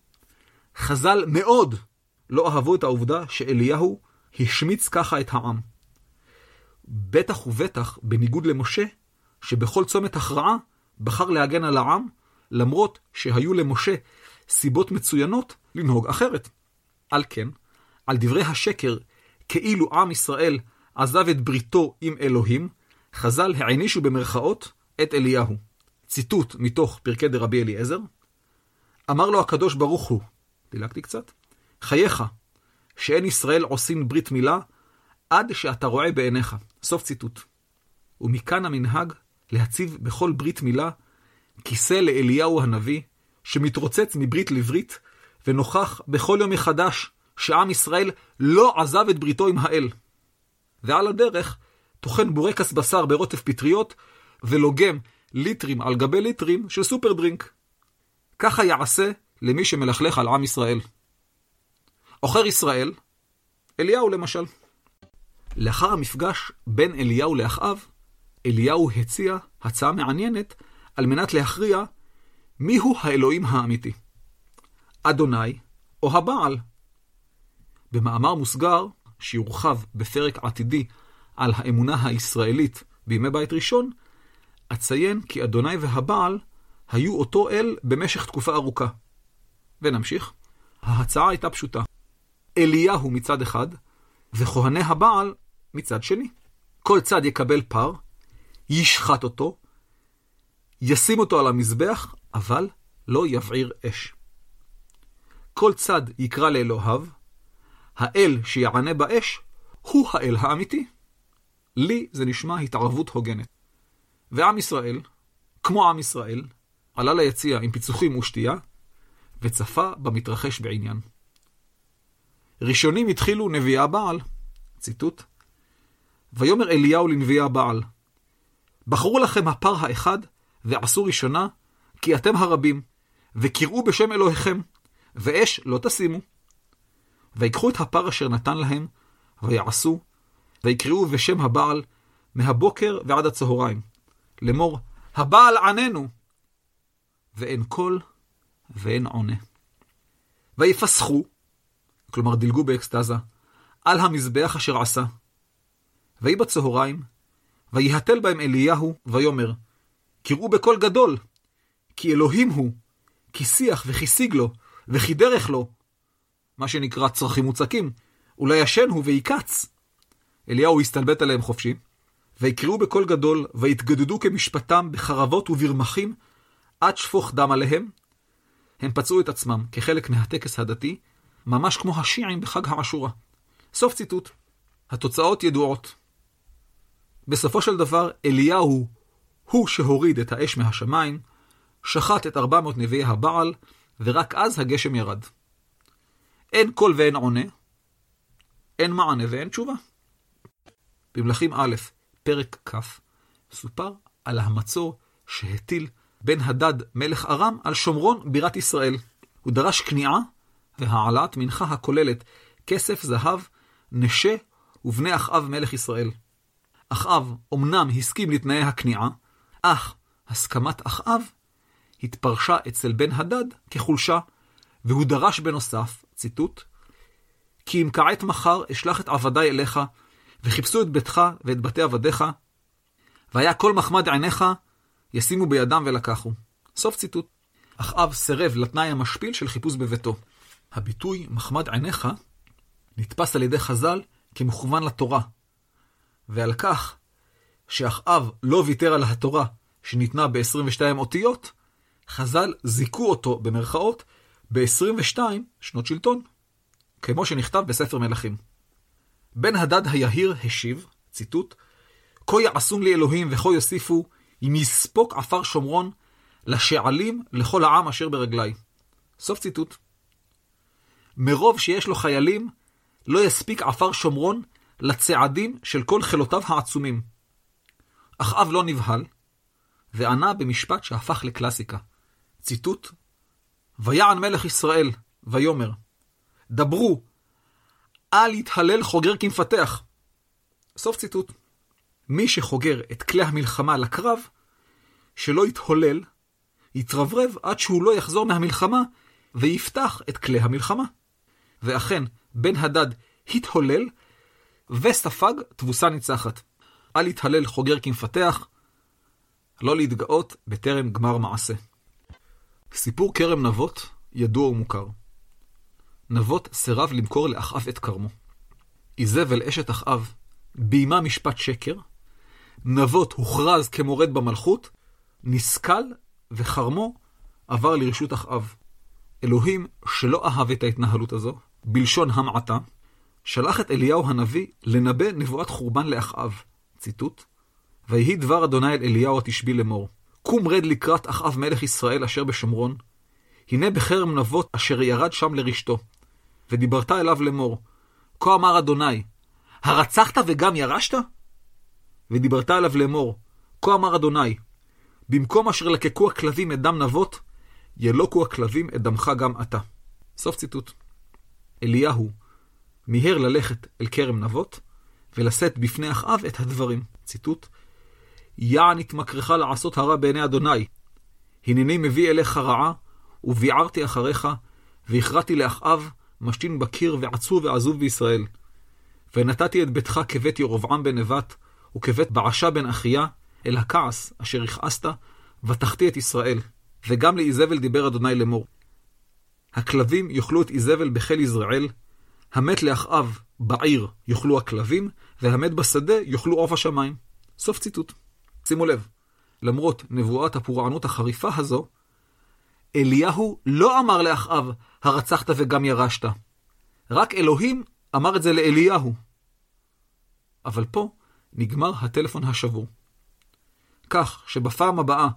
חז"ל מאוד לא אהבו את העובדה שאליהו השמיץ ככה את העם. בטח ובטח בניגוד למשה, שבכל צומת הכרעה בחר להגן על העם, למרות שהיו למשה סיבות מצוינות לנהוג אחרת. על כן, על דברי השקר, כאילו עם ישראל עזב את בריתו עם אלוהים, חז"ל הענישו במרכאות את אליהו. ציטוט מתוך פרקי דרבי אליעזר. אמר לו הקדוש ברוך הוא, דילגתי קצת, חייך, שאין ישראל עושים ברית מילה, עד שאתה רואה בעיניך. סוף ציטוט. ומכאן המנהג להציב בכל ברית מילה כיסא לאליהו הנביא, שמתרוצץ מברית לברית, ונוכח בכל יום מחדש שעם ישראל לא עזב את בריתו עם האל. ועל הדרך, טוחן בורקס בשר ברוטף פטריות, ולוגם ליטרים על גבי ליטרים של סופר דרינק. ככה יעשה למי שמלכלך על עם ישראל. עוכר ישראל, אליהו למשל. לאחר המפגש בין אליהו לאחאב, אליהו הציע הצעה מעניינת על מנת להכריע מיהו האלוהים האמיתי. אדוני או הבעל. במאמר מוסגר, שיורחב בפרק עתידי על האמונה הישראלית בימי בית ראשון, אציין כי אדוני והבעל היו אותו אל במשך תקופה ארוכה. ונמשיך. ההצעה הייתה פשוטה. אליהו מצד אחד, וכהני הבעל מצד שני. כל צד יקבל פר, ישחט אותו, ישים אותו על המזבח, אבל לא יבעיר אש. כל צד יקרא לאלוהיו, האל שיענה באש הוא האל האמיתי. לי זה נשמע התערבות הוגנת. ועם ישראל, כמו עם ישראל, עלה ליציע עם פיצוחים ושתייה, וצפה במתרחש בעניין. ראשונים התחילו נביאי הבעל, ציטוט, ויאמר אליהו לנביאי הבעל, בחרו לכם הפר האחד, ועשו ראשונה, כי אתם הרבים, וקראו בשם אלוהיכם, ואש לא תשימו. ויקחו את הפר אשר נתן להם, ויעשו, ויקראו בשם הבעל, מהבוקר ועד הצהריים. לאמור, הבעל עננו! ואין קול ואין עונה. ויפסחו, כלומר דילגו באקסטזה, על המזבח אשר עשה. ויהי בצהריים, ויהתל בהם אליהו, ויאמר, קראו בקול גדול, כי אלוהים הוא, כי שיח וכי לו, וכי דרך לו, מה שנקרא צרכים מוצקים, אולי ישן הוא ויקץ. אליהו הסתלבט עליהם חופשי, ויקראו בקול גדול, ויתגדדו כמשפטם בחרבות וברמחים, עד שפוך דם עליהם. הם פצעו את עצמם כחלק מהטקס הדתי, ממש כמו השיעים בחג העשורה. סוף ציטוט. התוצאות ידועות. בסופו של דבר, אליהו הוא שהוריד את האש מהשמיים, שחט את 400 נביאי הבעל, ורק אז הגשם ירד. אין קול ואין עונה, אין מענה ואין תשובה. במלכים א', פרק כ', סופר על המצור שהטיל בן הדד מלך ארם על שומרון בירת ישראל. הוא דרש כניעה והעלאת מנחה הכוללת כסף, זהב, נשה ובני אחאב מלך ישראל. אחאב אמנם הסכים לתנאי הכניעה, אך הסכמת אחאב התפרשה אצל בן הדד כחולשה, והוא דרש בנוסף, ציטוט, כי אם כעת מחר אשלח את עבדיי אליך, וחיפשו את ביתך ואת בתי עבדיך, והיה כל מחמד עיניך, ישימו בידם ולקחו. סוף ציטוט. אחאב סירב לתנאי המשפיל של חיפוש בביתו. הביטוי מחמד עיניך נתפס על ידי חז"ל כמכוון לתורה, ועל כך שאחאב לא ויתר על התורה שניתנה ב-22 אותיות, חז"ל זיכו אותו, במרכאות, ב-22 שנות שלטון, כמו שנכתב בספר מלכים. בן הדד היהיר השיב, ציטוט, כה יעשום לי אלוהים וכה יוסיפו, אם יספוק עפר שומרון, לשעלים לכל העם אשר ברגלי. סוף ציטוט. מרוב שיש לו חיילים, לא יספיק עפר שומרון לצעדים של כל חילותיו העצומים. אחאב לא נבהל, וענה במשפט שהפך לקלאסיקה. ציטוט: ויען מלך ישראל, ויאמר, דברו, אל יתהלל חוגר כמפתח. סוף ציטוט. מי שחוגר את כלי המלחמה לקרב, שלא יתהולל, יתרברב עד שהוא לא יחזור מהמלחמה, ויפתח את כלי המלחמה. ואכן, בן הדד התהולל, וספג תבוסה ניצחת. אל יתהלל חוגר כמפתח, לא להתגאות בטרם גמר מעשה. סיפור כרם נבות ידוע ומוכר. נבות סירב למכור לאחאב את כרמו. איזבל אשת אחאב ביימה משפט שקר, נבות הוכרז כמורד במלכות, נסכל וכרמו עבר לרשות אחאב. אלוהים, שלא אהב את ההתנהלות הזו, בלשון המעטה, שלח את אליהו הנביא לנבא נבואת חורבן לאחאב. ציטוט: ויהי דבר אדוני אל אליהו התשבי לאמור, קום רד לקראת אחאב מלך ישראל אשר בשומרון, הנה בחרם נבות אשר ירד שם לרשתו. ודיברת אליו לאמור, כה אמר אדוני, הרצחת וגם ירשת? ודיברת אליו לאמור, כה אמר אדוני, במקום אשר לקקו הכלבים את דם נבות, ילוקו הכלבים את דמך גם אתה. סוף ציטוט. אליהו מיהר ללכת אל כרם נבות, ולשאת בפני אחאב את הדברים. ציטוט: יען התמכרך לעשות הרע בעיני אדוני. הנני מביא אליך רעה, וביערתי אחריך, והכרעתי לאחאב, משתין בקיר ועצוב ועזוב בישראל. ונתתי את ביתך כבית ירבעם בן נבט, וכבית בעשה בן אחיה, אל הכעס אשר הכעסת, ותחתי את ישראל. וגם לאיזבל דיבר אדוני לאמור. הכלבים יאכלו את איזבל בחיל יזרעאל, המת לאחאב בעיר יאכלו הכלבים, והמת בשדה יאכלו עוף השמיים. סוף ציטוט. שימו לב, למרות נבואת הפורענות החריפה הזו, אליהו לא אמר לאחאב, הרצחת וגם ירשת. רק אלוהים אמר את זה לאליהו. אבל פה נגמר הטלפון השבור. כך שבפעם הבאה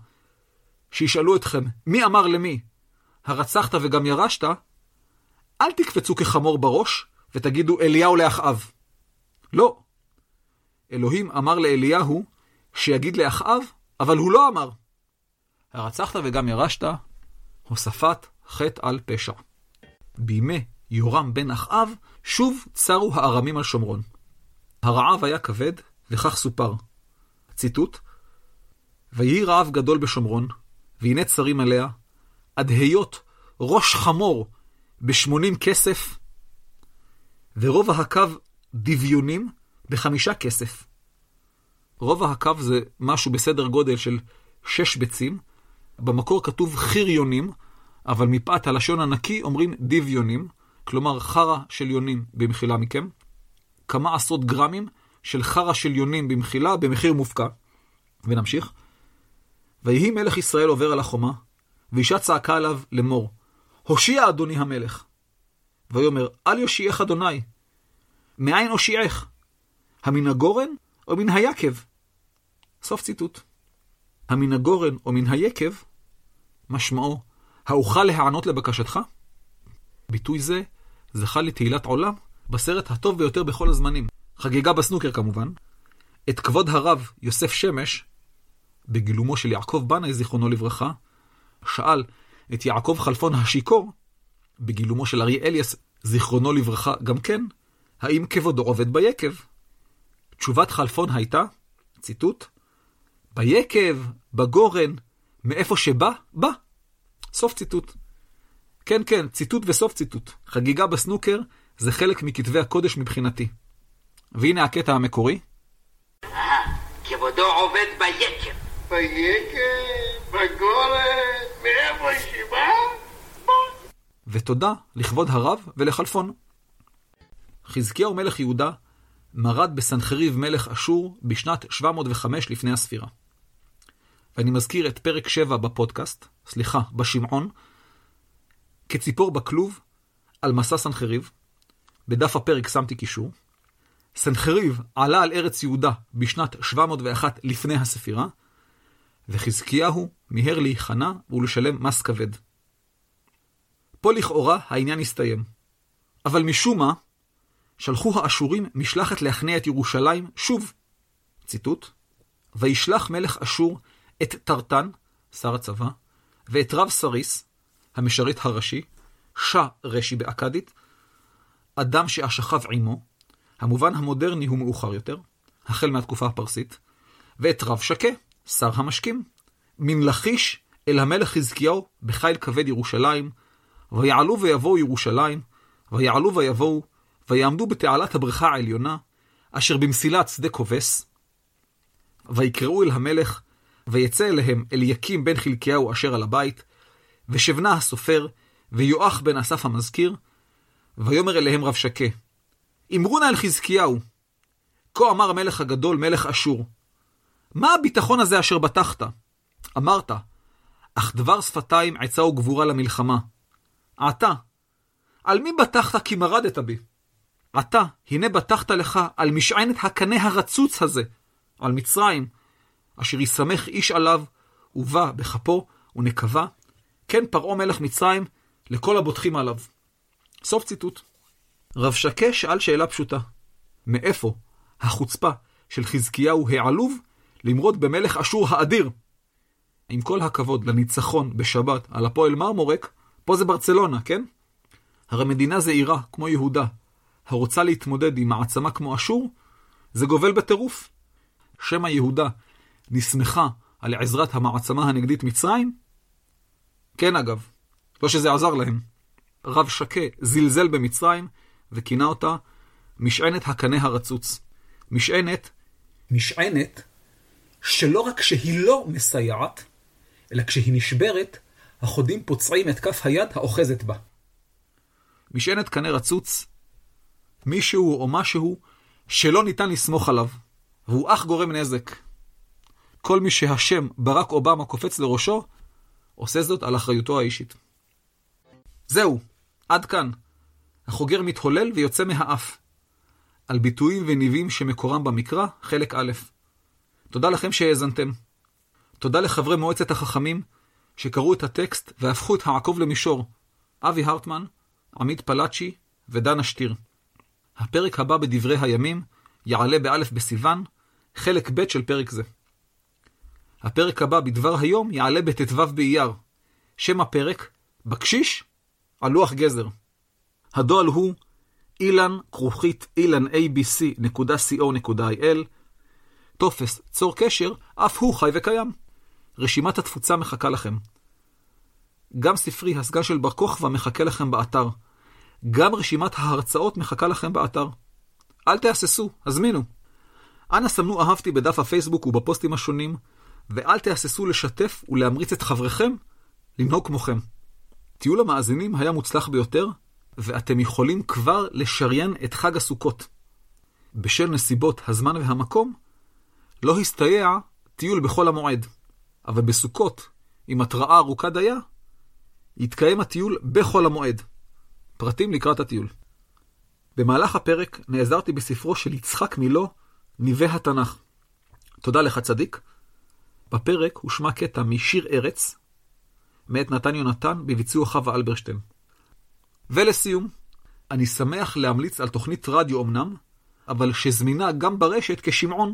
שישאלו אתכם מי אמר למי, הרצחת וגם ירשת, אל תקפצו כחמור בראש ותגידו אליהו לאחאב. לא. אלוהים אמר לאליהו שיגיד לאחאב, אבל הוא לא אמר. הרצחת וגם ירשת, הוספת חטא על פשע. בימי יורם בן אחאב, שוב צרו הארמים על שומרון. הרעב היה כבד, וכך סופר. ציטוט: ויהי רעב גדול בשומרון, והנה צרים עליה, עד היות ראש חמור בשמונים כסף, ורובע הקו דביונים בחמישה כסף. רובע הקו זה משהו בסדר גודל של שש ביצים. במקור כתוב חיריונים, אבל מפאת הלשון הנקי אומרים דביונים, כלומר חרא של יונים במחילה מכם. כמה עשרות גרמים של חרא של יונים במחילה במחיר מופקע. ונמשיך. ויהי מלך ישראל עובר על החומה, ואישה צעקה עליו לאמור, הושיע אדוני המלך. ויאמר, אל יושיעך אדוני. מאין הושיעך? המן הגורן או מן היקב? סוף ציטוט. המן הגורן או מן היקב, משמעו, האוכל להיענות לבקשתך? ביטוי זה זכה לתהילת עולם בסרט הטוב ביותר בכל הזמנים, חגיגה בסנוקר כמובן. את כבוד הרב יוסף שמש, בגילומו של יעקב בנאי, זיכרונו לברכה, שאל את יעקב חלפון השיכור, בגילומו של אריה אליאס, זיכרונו לברכה גם כן, האם כבודו עובד ביקב? תשובת חלפון הייתה, ציטוט, ביקב, בגורן, מאיפה שבא, בא. סוף ציטוט. כן, כן, ציטוט וסוף ציטוט. חגיגה בסנוקר זה חלק מכתבי הקודש מבחינתי. והנה הקטע המקורי. כבודו עובד ביקב. ביקב, בגורן, מאיפה שבא? ותודה לכבוד הרב ולחלפון. חזקיהו מלך יהודה מרד בסנחריב מלך אשור בשנת 705 לפני הספירה. ואני מזכיר את פרק 7 בפודקאסט, סליחה, בשמעון, כציפור בכלוב על מסע סנחריב. בדף הפרק שמתי קישור. סנחריב עלה על ארץ יהודה בשנת 701 לפני הספירה, וחזקיהו מיהר להיכנע ולשלם מס כבד. פה לכאורה העניין הסתיים. אבל משום מה, שלחו האשורים משלחת להכניע את ירושלים שוב. ציטוט: וישלח מלך אשור את טרטן, שר הצבא, ואת רב סריס, המשרת הראשי, שא רש"י באכדית, אדם שאשכב עמו, המובן המודרני הוא מאוחר יותר, החל מהתקופה הפרסית, ואת רב שקה, שר המשקים, מן לכיש אל המלך חזקיהו בחיל כבד ירושלים, ויעלו ויבואו ירושלים, ויעלו ויבואו, ויעמדו בתעלת הבריכה העליונה, אשר במסילת שדה כובס, ויקראו אל המלך, ויצא אליהם אליקים בן חלקיהו אשר על הבית, ושבנה הסופר, ויואח בן אסף המזכיר, ויאמר אליהם רב שקה, אמרו נא אל חזקיהו, כה אמר המלך הגדול, מלך אשור, מה הביטחון הזה אשר בטחת? אמרת, אך דבר שפתיים עצה וגבורה למלחמה. עתה, על מי בטחת כי מרדת בי? עתה, הנה בטחת לך על משענת הקנה הרצוץ הזה, על מצרים, אשר יסמך איש עליו, ובא בכפו ונקבה, כן פרעה מלך מצרים, לכל הבוטחים עליו. סוף ציטוט. רב שקה שאל שאלה פשוטה, מאיפה החוצפה של חזקיהו העלוב למרוד במלך אשור האדיר? עם כל הכבוד לניצחון בשבת על הפועל מרמורק, פה זה ברצלונה, כן? הרי מדינה זעירה, כמו יהודה, הרוצה להתמודד עם מעצמה כמו אשור, זה גובל בטירוף. שמא יהודה נסמכה על עזרת המעצמה הנגדית מצרים? כן אגב, לא שזה עזר להם. רב שקה זלזל במצרים וכינה אותה משענת הקנה הרצוץ. משענת, משענת שלא רק שהיא לא מסייעת, אלא כשהיא נשברת, החודים פוצעים את כף היד האוחזת בה. משענת קנה רצוץ, מישהו או משהו שלא ניתן לסמוך עליו, והוא אך גורם נזק. כל מי שהשם ברק אובמה קופץ לראשו, עושה זאת על אחריותו האישית. זהו, עד כאן. החוגר מתהולל ויוצא מהאף. על ביטויים וניבים שמקורם במקרא, חלק א'. תודה לכם שהאזנתם. תודה לחברי מועצת החכמים שקראו את הטקסט והפכו את העקוב למישור, אבי הרטמן, עמית פלאצ'י ודנה שטיר. הפרק הבא בדברי הימים יעלה באלף בסיוון, חלק ב' של פרק זה. הפרק הבא בדבר היום יעלה בט"ו באייר. שם הפרק, בקשיש, על לוח גזר. הדואל הוא אילן כרוכית אילן abc.co.il טופס צור קשר, אף הוא חי וקיים. רשימת התפוצה מחכה לכם. גם ספרי הסגן של בר כוכבא מחכה לכם באתר. גם רשימת ההרצאות מחכה לכם באתר. אל תהססו, הזמינו. אנא סמנו אהבתי בדף הפייסבוק ובפוסטים השונים, ואל תהססו לשתף ולהמריץ את חבריכם לנהוג כמוכם. טיול המאזינים היה מוצלח ביותר, ואתם יכולים כבר לשריין את חג הסוכות. בשל נסיבות הזמן והמקום, לא הסתייע טיול בחול המועד, אבל בסוכות, עם התראה ארוכה דייה, יתקיים הטיול בחול המועד. פרטים לקראת הטיול. במהלך הפרק נעזרתי בספרו של יצחק מילו, ניבי התנ"ך. תודה לך צדיק. בפרק הושמע קטע משיר ארץ, מאת נתן יונתן בביצוע חווה אלברשטיין. ולסיום, אני שמח להמליץ על תוכנית רדיו אמנם, אבל שזמינה גם ברשת כשמעון.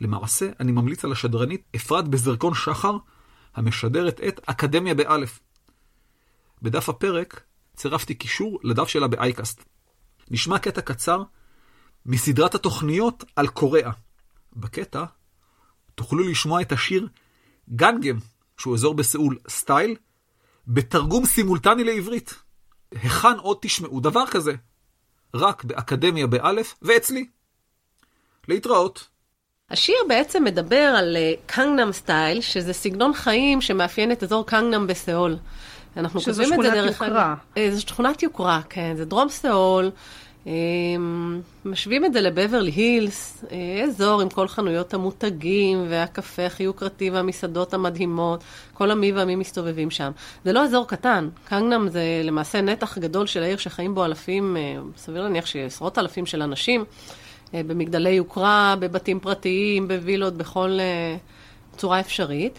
למעשה, אני ממליץ על השדרנית אפרת בזרקון שחר, המשדרת את אקדמיה באלף. בדף הפרק צירפתי קישור לדף שלה באייקאסט. נשמע קטע קצר מסדרת התוכניות על קוריאה. בקטע תוכלו לשמוע את השיר גנגם, שהוא אזור בסאול סטייל, בתרגום סימולטני לעברית. היכן עוד תשמעו דבר כזה? רק באקדמיה באלף ואצלי. להתראות. השיר בעצם מדבר על קנגנם סטייל, שזה סגנון חיים שמאפיין את אזור קנגנם בסאול. אנחנו שזו כותבים את זה שכונת דרך... יוקרה. אה, זו שכונת יוקרה, כן. זה דרום סאול. אה, משווים את זה לבברלי הילס, אה, אזור עם כל חנויות המותגים והקפה הכי יוקרתי והמסעדות המדהימות, כל המי והמי מסתובבים שם. זה לא אזור קטן, קנגנם זה למעשה נתח גדול של העיר שחיים בו אלפים, אה, סביר להניח שעשרות אלפים של אנשים, אה, במגדלי יוקרה, בבתים פרטיים, בווילות, בכל צורה אפשרית.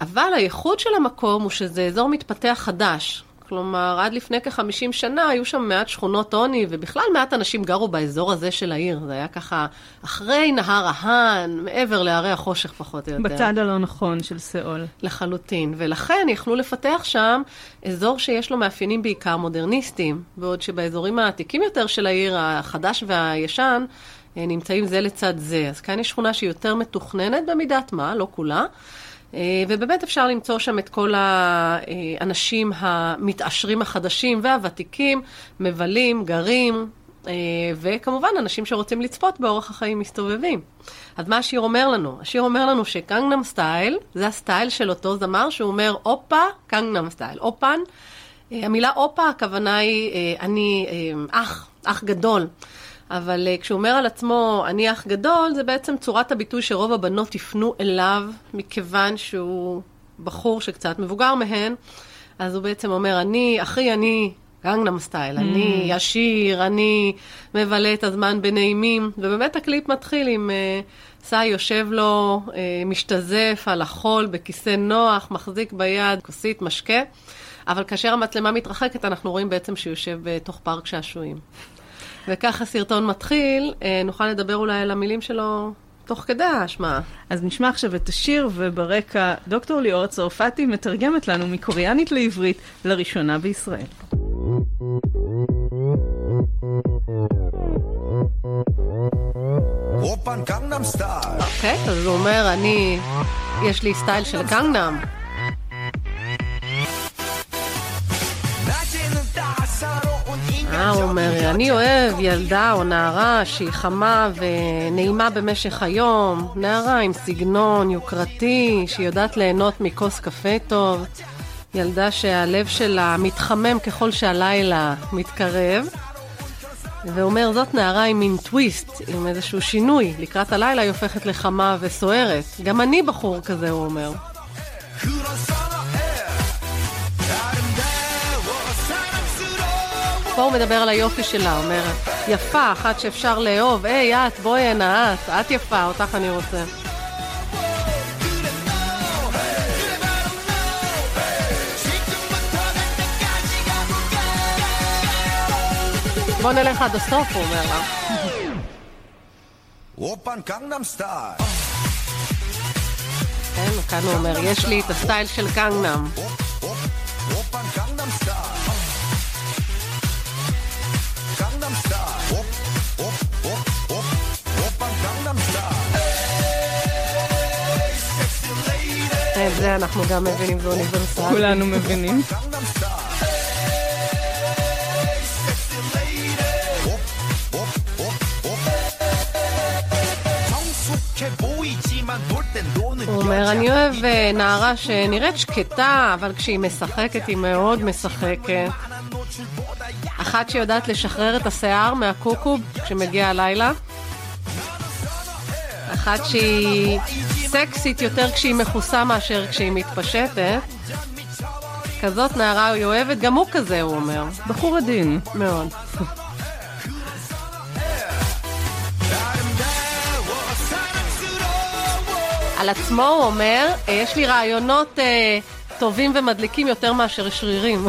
אבל הייחוד של המקום הוא שזה אזור מתפתח חדש. כלומר, עד לפני כ-50 שנה היו שם מעט שכונות עוני, ובכלל מעט אנשים גרו באזור הזה של העיר. זה היה ככה אחרי נהר ההאן, מעבר להרי החושך פחות או יותר. בצד הלא נכון של סאול. לחלוטין, ולכן יכלו לפתח שם אזור שיש לו מאפיינים בעיקר מודרניסטיים, בעוד שבאזורים העתיקים יותר של העיר, החדש והישן, אה, נמצאים זה לצד זה. אז כאן יש שכונה שהיא יותר מתוכננת במידת מה, לא כולה. אה, ובאמת אפשר למצוא שם את כל האנשים המתעשרים החדשים והוותיקים, מבלים, גרים, אה, וכמובן אנשים שרוצים לצפות באורח החיים מסתובבים. אז מה השיר אומר לנו? השיר אומר לנו ש Gangnam Style, זה ה style של אותו זמר שהוא אומר הופה, Gangnam Style. אופן, אה, המילה הופה הכוונה היא אני אח, אח גדול. אבל uh, כשהוא אומר על עצמו, אני אח גדול, זה בעצם צורת הביטוי שרוב הבנות יפנו אליו, מכיוון שהוא בחור שקצת מבוגר מהן, אז הוא בעצם אומר, אני, אחי, אני גנגנם סטייל, אני ישיר, אני מבלה את הזמן בנעימים, ובאמת הקליפ מתחיל עם אה, סאי יושב לו, אה, משתזף על החול בכיסא נוח, מחזיק ביד כוסית משקה, אבל כאשר המצלמה מתרחקת, אנחנו רואים בעצם שהוא יושב בתוך פארק שעשועים. וכך הסרטון מתחיל, אה, נוכל לדבר אולי על המילים שלו תוך כדי ההשמעה. אז נשמע עכשיו את השיר, וברקע דוקטור ליאור צרפתי מתרגמת לנו מקוריאנית לעברית, לראשונה בישראל. אוקיי, okay, אז הוא אומר, אני, יש לי סטייל של קנגנאם. מה הוא אומר, אני לא אוהב ילדה או נערה שהיא חמה ונעימה במשך היום, נערה עם סגנון יוקרתי, שהיא יודעת ליהנות מכוס קפה טוב, ילדה שהלב שלה מתחמם ככל שהלילה מתקרב. ואומר, זאת נערה עם מין טוויסט, עם איזשהו שינוי. לקראת הלילה היא הופכת לחמה וסוערת. גם אני בחור כזה, הוא אומר. פה הוא מדבר על היופי שלה, אומר, יפה, אחת שאפשר לאהוב, היי, את, בואי הנה, את, את יפה, אותך אני רוצה. בוא נלך עד הסוף, הוא אומר לה. וופן קנגנאם סטייל. כן, כאן הוא אומר, יש לי את הסטייל של קאנגנאם. זה אנחנו גם מבינים באוניברסיטה. כולנו מבינים. הוא אומר, אני אוהב אה, נערה שנראית שקטה, אבל כשהיא משחקת היא מאוד משחקת. אחת שיודעת לשחרר את השיער מהקוקו כשמגיע הלילה. אחת שהיא... סקסית יותר כשהיא מכוסה מאשר כשהיא מתפשטת. כזאת נערה היא אוהבת, גם הוא כזה, הוא אומר. בחור עדין. מאוד. על עצמו הוא אומר, "אה, יש לי רעיונות אה, טובים ומדליקים יותר מאשר שרירים.